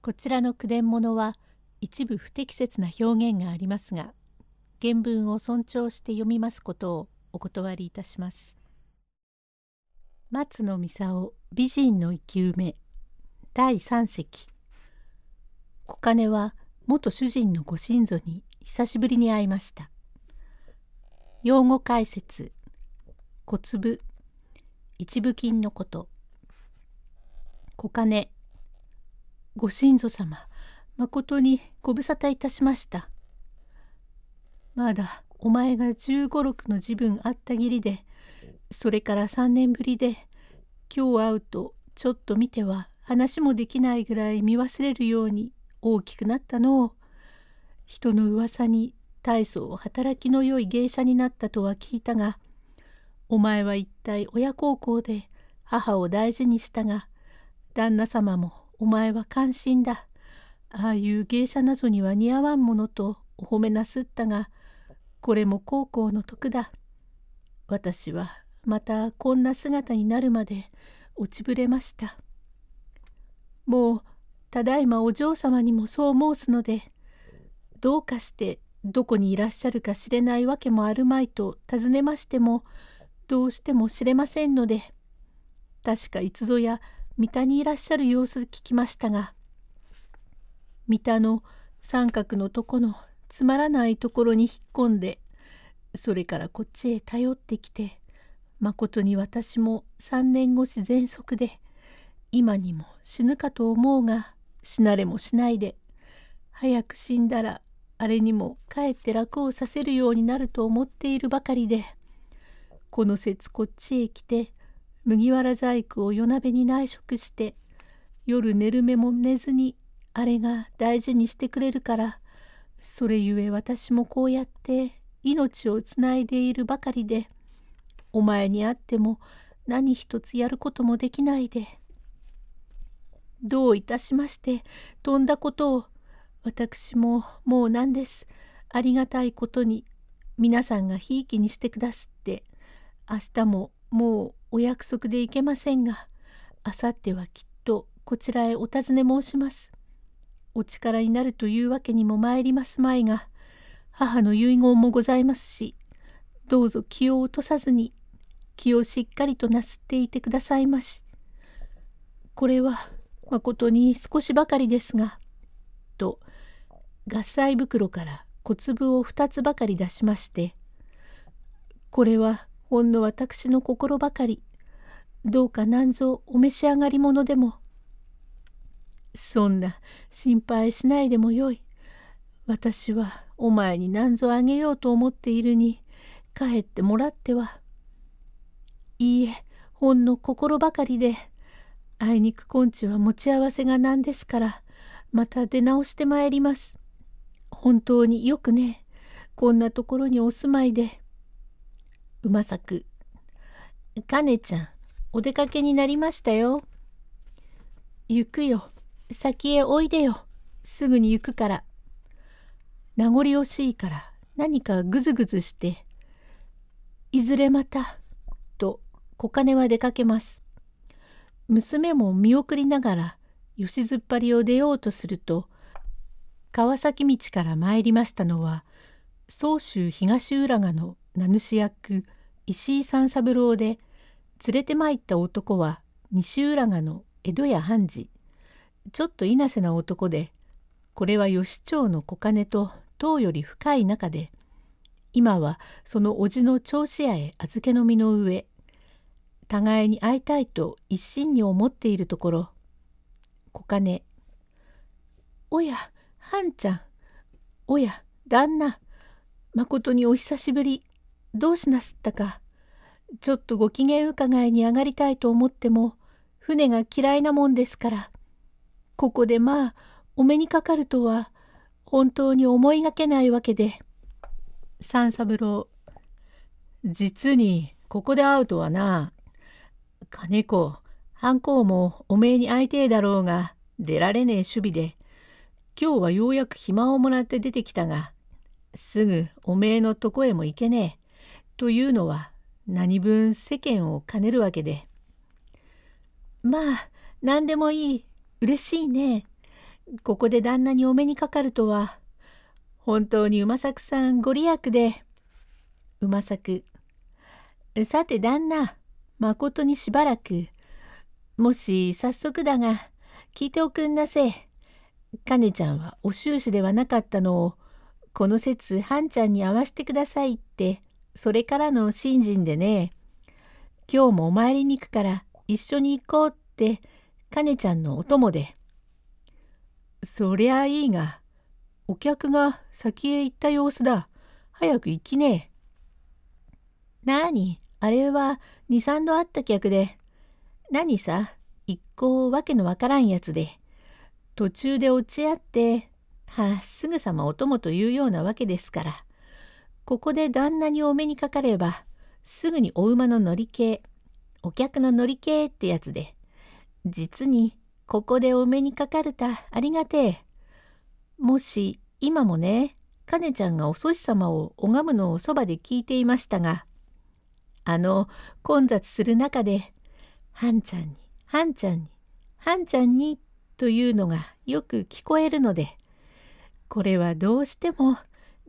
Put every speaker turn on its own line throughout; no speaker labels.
こちらの句伝物は一部不適切な表現がありますが原文を尊重して読みますことをお断りいたします。松野操美人の生き埋め第三席。小金は元主人のご親祖に久しぶりに会いました。用語解説。小粒。一部金のこと。小金。ご親祖様誠にご無沙汰いたしました。まだお前が十五六の自分あったぎりでそれから三年ぶりで今日会うとちょっと見ては話もできないぐらい見忘れるように大きくなったのを人の噂に大層働きの良い芸者になったとは聞いたがお前は一体親孝行で母を大事にしたが旦那様もお前は感心だ。ああいう芸者なぞには似合わんものとお褒めなすったがこれも孝行の徳だ。私はまたこんな姿になるまで落ちぶれました。もうただいまお嬢様にもそう申すのでどうかしてどこにいらっしゃるか知れないわけもあるまいと尋ねましてもどうしても知れませんので確かいつぞや三田にいらっしゃる様子聞きましたが三田の三角のとこのつまらないところに引っ込んでそれからこっちへ頼ってきてまことに私も三年越し喘息で今にも死ぬかと思うが死なれもしないで早く死んだらあれにもかえって楽をさせるようになると思っているばかりでこの節こっちへ来て麦わら細工を夜鍋に内職して夜寝る目も寝ずにあれが大事にしてくれるからそれゆえ私もこうやって命をつないでいるばかりでお前に会っても何一つやることもできないで。どういたしまして飛んだことを私ももう何です。ありがたいことに皆さんがひいきにしてくだすって明日ももうお約束でいけませんがあさってはきっとこちらへお尋ね申します。お力になるというわけにも参りますまいが母の遺言もございますしどうぞ気を落とさずに気をしっかりとなすっていてくださいまし。これはまことに少しばかりですが」と合菜袋から小粒を2つばかり出しまして「これはほんの私の心ばかりどうか何ぞお召し上がり物でも」そんな心配しないでもよい。私はお前に何ぞあげようと思っているに帰ってもらっては。いいえほんの心ばかりであいにく今日は持ち合わせが何ですからまた出直してまいります。本当によくねこんなところにお住まいで。馬作かねちゃんお出かけになりましたよ。行くよ。先へおいでよ。すぐに行くから。名残惜しいから何かぐずぐずして、いずれまた、と小金は出かけます。娘も見送りながら吉ずっぱりを出ようとすると、川崎道から参りましたのは、宗州東浦賀の名主役石井三三郎で、連れて参った男は西浦賀の江戸屋判事ちょっといなせな男でこれは吉長の小金と唐より深い仲で今はその叔父の銚子屋へ預けの身の上互いに会いたいと一心に思っているところ。小金「おや半ちゃん。おや旦那。まことにお久しぶり。どうしなすったか。ちょっとご機嫌伺いに上がりたいと思っても船が嫌いなもんですから。ここでまあお目にかかるとは本当に思いがけないわけで。三三郎実にここで会うとはな。金子半行もおめえに会いてえだろうが出られねえ守備で。今日はようやく暇をもらって出てきたがすぐおめえのとこへも行けねえ。というのは何分世間を兼ねるわけでまあ何でもいい嬉しいね。ここで旦那にお目にかかるとは、本当に馬作さんご利益で。馬作。さて旦那、まことにしばらく、もし早速だが、聞いておくんなせ。かねちゃんはお収支ではなかったのを、この説、半ちゃんに会わしてくださいって、それからの信心でね。今日もお参りに行くから一緒に行こうって、かねちゃんのお供で。そりゃいいが、お客が先へ行った様子だ。早く行きねえ。なに、あれは二三度会った客で。何さ、一向わけのわからんやつで。途中で落ち合って、はあ、すぐさまお供というようなわけですから。ここで旦那にお目にかかれば、すぐにお馬の乗り系、お客の乗り系ってやつで、実にここでお目にかかるたありがてえ。もし今もね、かねちゃんがお祖師様を拝むのをそばで聞いていましたが、あの混雑する中で、はんちゃんに、はんちゃんに、はんちゃんにというのがよく聞こえるので、これはどうしても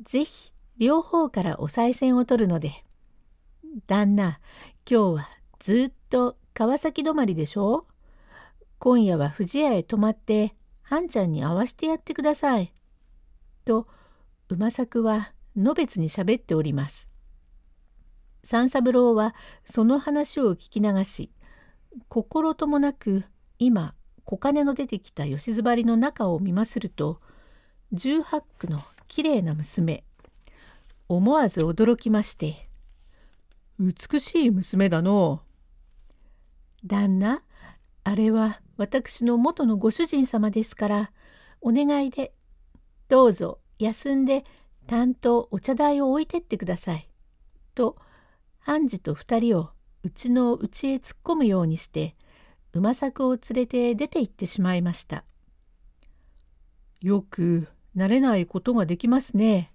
ぜひ両方からお賽銭を取るので、旦那、今日はずっと川崎止まりでしょ？今夜は富士屋へ泊まって、はんちゃんに会わしてやってください。と、馬作はのべつにしゃべっております。三三郎はその話を聞き流し、心ともなく今小金の出てきた吉ずばりの中を見ますると、十八区のきれいな娘、思わず驚きまして、美しい娘だの。旦那、あれは私の元のご主人様ですからお願いでどうぞ休んで担当お茶代を置いてってください」と判事と二人をうちの家へ突っ込むようにして馬作を連れて出て行ってしまいました。よく慣れないことができますね。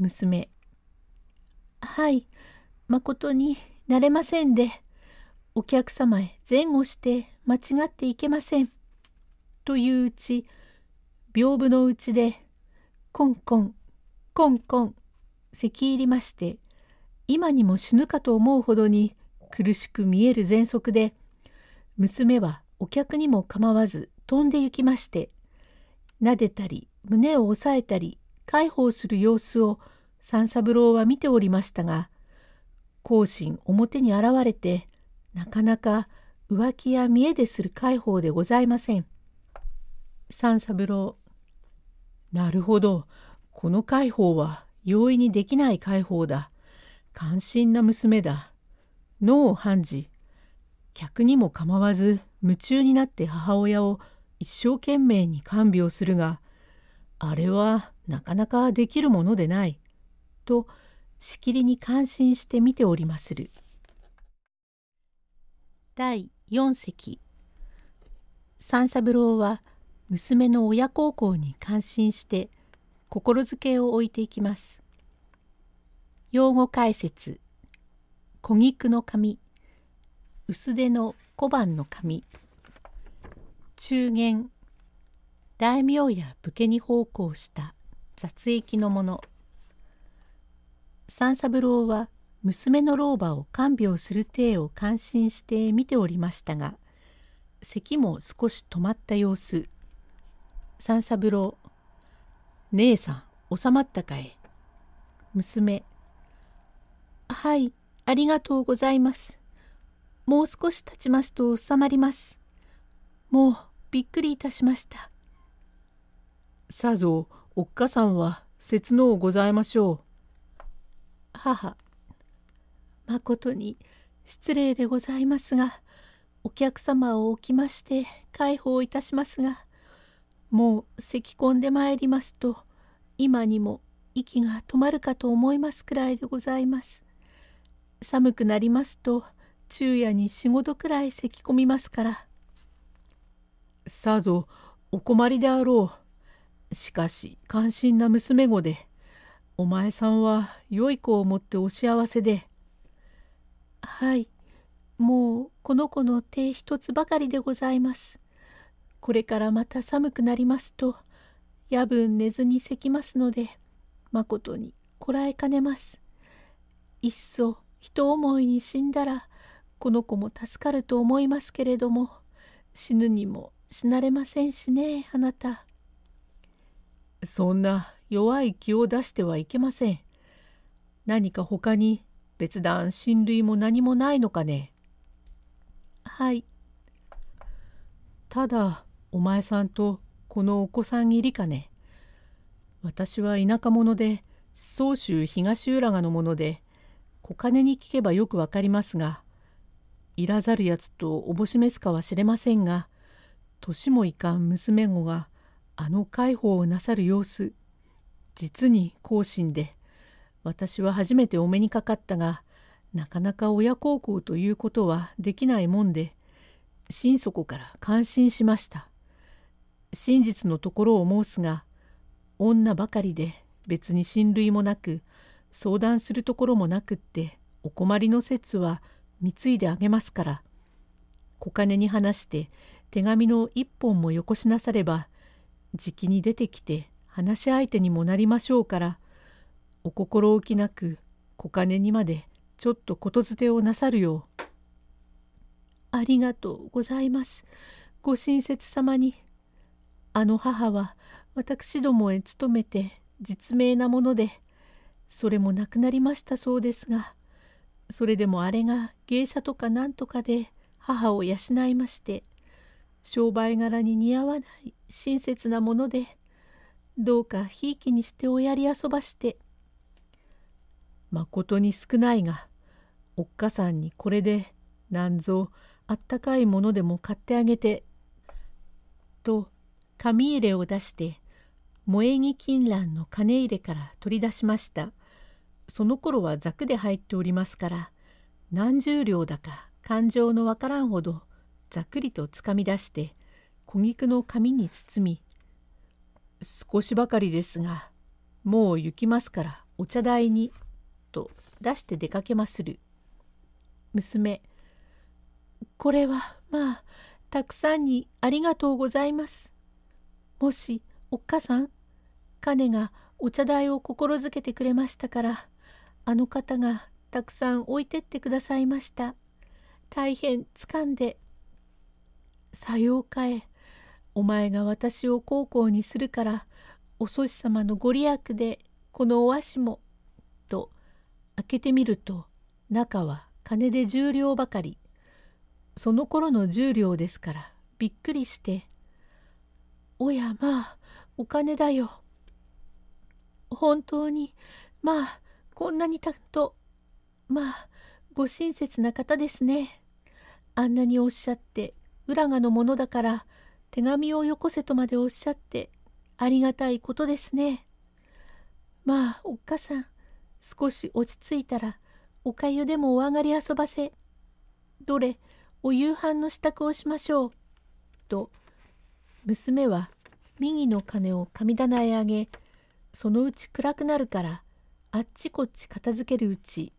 娘。はい、まことになれませんで。お客様へ前後して間違っていけません。といううち屏風のうちでコンコンコンコン咳入りまして今にも死ぬかと思うほどに苦しく見える喘息で娘はお客にも構わず飛んで行きまして撫でたり胸を押さえたり介抱する様子を三三郎は見ておりましたが後進表に現れてなかなか浮気や見栄でする介抱でございません。三三郎なるほどこの介抱は容易にできない介抱だ。関心な娘だ。脳判事客にも構わず夢中になって母親を一生懸命に看病するがあれはなかなかできるものでない。としきりに感心して見ておりまする。第4席。三三郎は娘の親孝行に感心して心づけを置いていきます。用語解説。小菊の紙薄手の小判の紙中元。大名や武家に奉公した雑役のもの三三郎は娘の老婆を看病する体を感心して見ておりましたが咳も少し止まった様子。三三郎「姉さん収まったかい?」娘「はいありがとうございます。もう少し経ちますと収まります。もうびっくりいたしました。さぞおっかさんは切のうございましょう母誠に失礼でございますがお客様を置きまして介抱いたしますがもう咳き込んでまいりますと今にも息が止まるかと思いますくらいでございます。寒くなりますと昼夜に4、5度くらい咳き込みますから。さぞお困りであろう。しかし関心な娘子でお前さんは良い子をもってお幸せではいもうこの子の手一つばかりでございます。これからまた寒くなりますと夜分寝ずに咳きますのでまことにこらえかねます。いっそ人思いに死んだらこの子も助かると思いますけれども死ぬにも死なれませんしねあなた。
そんな弱い気を出してはいけません。何か他に別段親類も何もないのかね。
はい。
ただお前さんとこのお子さんいりかね。私は田舎者で宗州東浦賀のもので小金に聞けばよくわかりますがいらざるやつとおぼしめすかはしれませんが年もいかん娘子があの介抱をなさる様子実に高心で私は初めてお目にかかったがなかなか親孝行ということはできないもんで心底から感心しました。真実のところを申すが女ばかりで別に親類もなく相談するところもなくってお困りの説は貢いであげますから小金に話して手紙の一本もよこしなさればじきに出てきて話し相手にもなりましょうからお心置きなく小金にまでちょっとことづてをなさるよう。
ありがとうございます。ご親切様に。あの母は私どもへ勤めて実名なものでそれも亡くなりましたそうですがそれでもあれが芸者とかなんとかで母を養いまして商売柄に似合わない親切なものでどうかひいきにしておやり遊ばして
まことに少ないがおっかさんにこれでなんぞあったかいものでも買ってあげて」
と紙入れを出して萌え木金蘭の金入れから取り出しました。その頃はザクで入っておりますから何十両だか感情のわからんほどざっくりとつかみ出して小菊の紙に包み「少しばかりですがもう行きますからお茶代に」と出して出かけまする。娘これはまあたくさんにありがとうございます。もしおっかさん彼がお茶代を心づけてくれましたからあの方がたくさん置いてってくださいました。大変つかんで。さようかえ、お前が私を孝行にするから、お祖師様のご利益でこのお足も。と開けてみると中は金で十両ばかり。その頃の十両ですからびっくりして「おやまあお金だよ」本当にまあこんなにたんとまあご親切な方ですね。あんなにおっしゃって浦賀のものだから手紙をよこせとまでおっしゃってありがたいことですね。まあおっかさん少し落ち着いたらおかゆでもお上がり遊ばせ。どれお夕飯の支度をしましょう。と娘は右の金を神棚へあげそのうち暗くなるからあっちこっち片付けるうち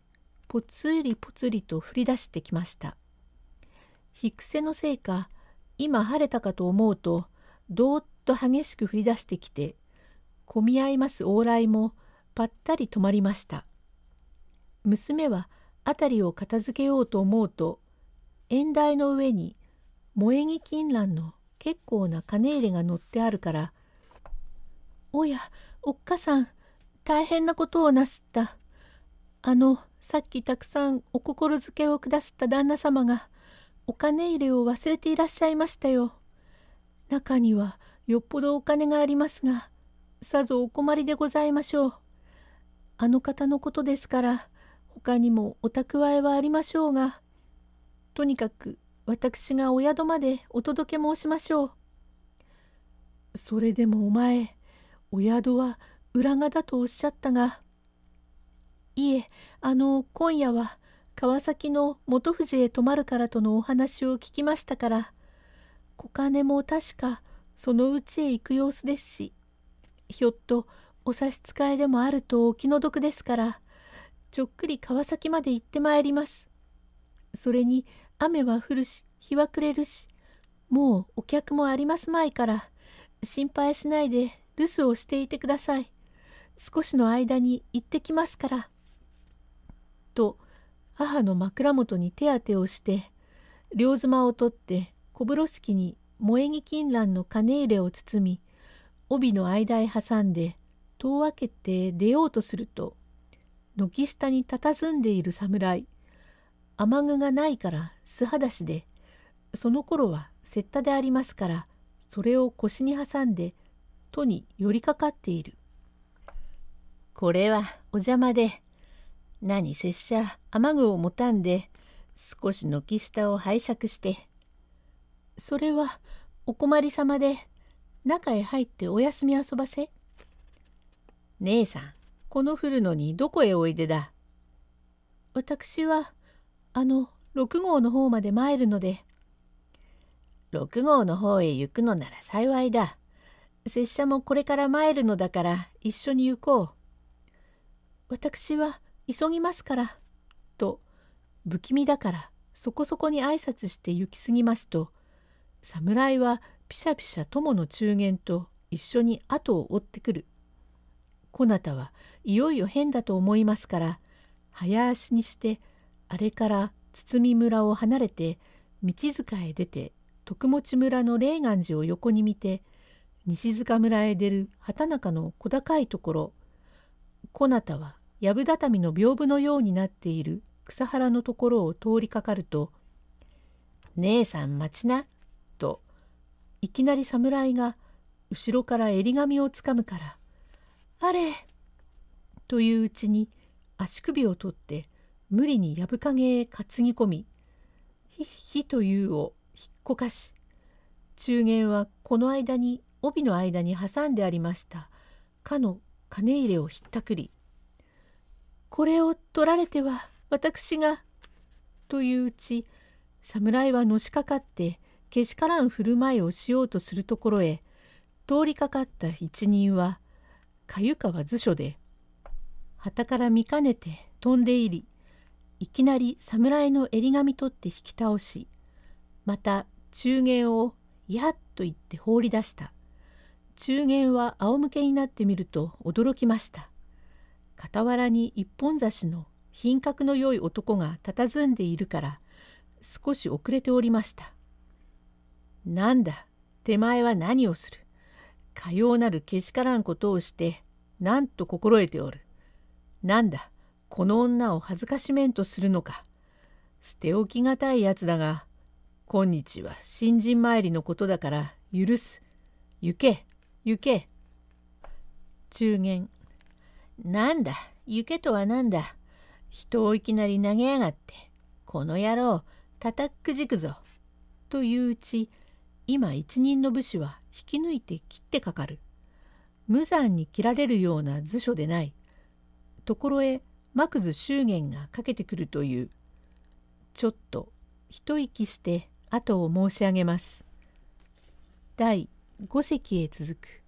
ぽつりぽつりと降り出してきました。日癖のせいか今晴れたかと思うとどーっと激しく降り出してきて混み合います往来もぱったり止まりました。娘は辺りを片付けようと思うと縁台の上に萌え木金蘭の結構な金入れが乗ってあるから「おやおっかさん大変なことをなすった。あのさっきたくさんお心づけを下すった旦那様がお金入れを忘れていらっしゃいましたよ。中にはよっぽどお金がありますがさぞお困りでございましょう。あの方のことですから他にもお蓄えはありましょうがとにかく私がお宿までお届け申しましょう。それでもお前お宿は裏がだとおっしゃったが、いえ、あの、今夜は川崎の元富士へ泊まるからとのお話を聞きましたから、小金も確かそのうちへ行く様子ですし、ひょっとお差し支えでもあるとお気の毒ですから、ちょっくり川崎まで行ってまいります。それに雨は降るし、日は暮れるし、もうお客もありますまいから心配しないで留守をしていてください。少しの間に行ってきますから。と母の枕元に手当てをして両妻を取って小風呂敷に萌木金蘭の金入れを包み帯の間へ挟んで戸を開けて出ようとすると軒下に佇んでいる侍雨具がないから素裸足でその頃は雪駄でありますからそれを腰に挟んで戸に寄りかかっている。これはお邪魔で何拙者雨具を持たんで少し軒下を拝借してそれはお困り様で中へ入ってお休み遊ばせ姉さんこの降るのにどこへおいでだ私はあの6号の方まで参るので6号の方へ行くのなら幸いだ。拙者もこれから参るのだから一緒に行こう。私は急ぎますから。と不気味だからそこそこに挨拶して行き過ぎますと侍はピシャピシャ友の中間と一緒に後を追ってくる。こなたはいよいよ変だと思いますから早足にしてあれから堤村を離れて道塚へ出て徳持村の霊岩寺を横に見て西塚村へ出る畑中の小高いところこなたは藪畳の屏風のようになっている草原のところを通りかかると「姉さん待ちな」といきなり侍が後ろから襟髪をつかむから「あれ!」といううちに足首を取って無理に藪影へ担ぎ込み「ひっひ」というを引っこかし中間はこの間に帯の間に挟んでありましたかの金入れをひったくり「これを取られては私が」といううち侍はのしかかってけしからん振る舞いをしようとするところへ通りかかった一人は鮎川図書で旗から見かねて飛んで入りいきなり侍の襟髪取って引き倒しまた中間を「やっ」と言って放り出した。中間は仰向けになってみると驚きました。傍らに一本差しの品格の良い男が佇んでいるから少し遅れておりましたなんだ？手前は何をするかようなるけしからんことをしてなんと心得ておるなんだ？この女を恥ずかしめんとするのか捨て置きがたいやつだが今日は新人参りのことだから許す。行け、行け。中元。なんだ、行けとはなんだ？人をいきなり投げやがって。この野郎、叩くじくぞ。といううち、今一人の武士は引き抜いて切ってかかる。無残に切られるような図書でない。ところへ、マクズ祝言がかけてくるという。ちょっと一息して後を申し上げます。第5隻へ続く